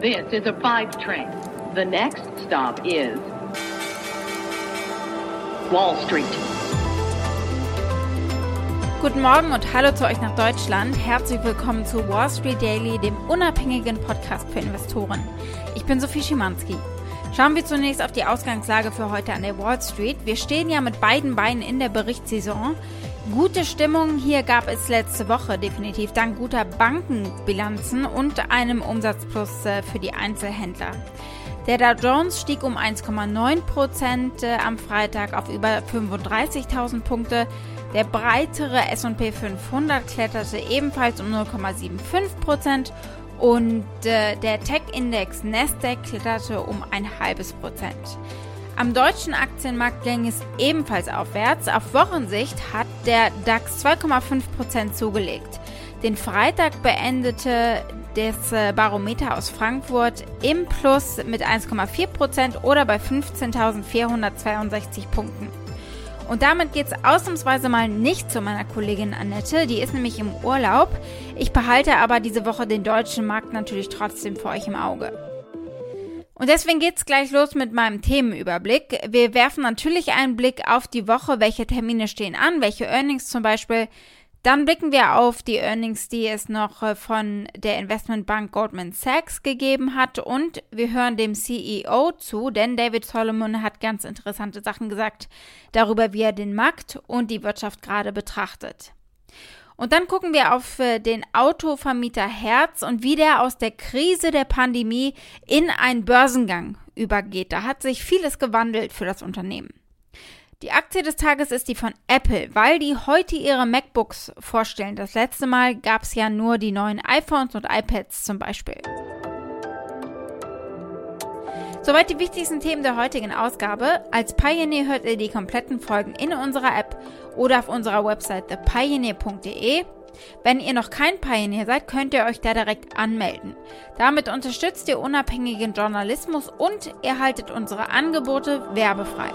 This is a five train. The next stop is Wall Street. Guten Morgen und hallo zu euch nach Deutschland. Herzlich willkommen zu Wall Street Daily, dem unabhängigen Podcast für Investoren. Ich bin Sophie Schimanski. Schauen wir zunächst auf die Ausgangslage für heute an der Wall Street. Wir stehen ja mit beiden Beinen in der Berichtssaison. Gute Stimmung hier gab es letzte Woche definitiv dank guter Bankenbilanzen und einem Umsatzplus äh, für die Einzelhändler. Der Dow Jones stieg um 1,9 Prozent äh, am Freitag auf über 35.000 Punkte. Der breitere S&P 500 kletterte ebenfalls um 0,75 Prozent und äh, der Tech-Index Nasdaq kletterte um ein halbes Prozent. Am deutschen Aktienmarkt ging es ebenfalls aufwärts. Auf Wochensicht hat der DAX 2,5 Prozent zugelegt. Den Freitag beendete das äh, Barometer aus Frankfurt im Plus mit 1,4 Prozent oder bei 15.462 Punkten. Und damit geht es ausnahmsweise mal nicht zu meiner Kollegin Annette, die ist nämlich im Urlaub. Ich behalte aber diese Woche den deutschen Markt natürlich trotzdem für euch im Auge. Und deswegen geht's gleich los mit meinem Themenüberblick. Wir werfen natürlich einen Blick auf die Woche, welche Termine stehen an, welche Earnings zum Beispiel. Dann blicken wir auf die Earnings, die es noch äh, von der Investmentbank Goldman Sachs gegeben hat und wir hören dem CEO zu, denn David Solomon hat ganz interessante Sachen gesagt darüber, wie er den Markt und die Wirtschaft gerade betrachtet. Und dann gucken wir auf äh, den Autovermieter Herz und wie der aus der Krise der Pandemie in einen Börsengang übergeht. Da hat sich vieles gewandelt für das Unternehmen. Die Aktie des Tages ist die von Apple, weil die heute ihre MacBooks vorstellen. Das letzte Mal gab es ja nur die neuen iPhones und iPads zum Beispiel. Soweit die wichtigsten Themen der heutigen Ausgabe. Als Pioneer hört ihr die kompletten Folgen in unserer App oder auf unserer Website thepioneer.de. Wenn ihr noch kein Pioneer seid, könnt ihr euch da direkt anmelden. Damit unterstützt ihr unabhängigen Journalismus und erhaltet unsere Angebote werbefrei.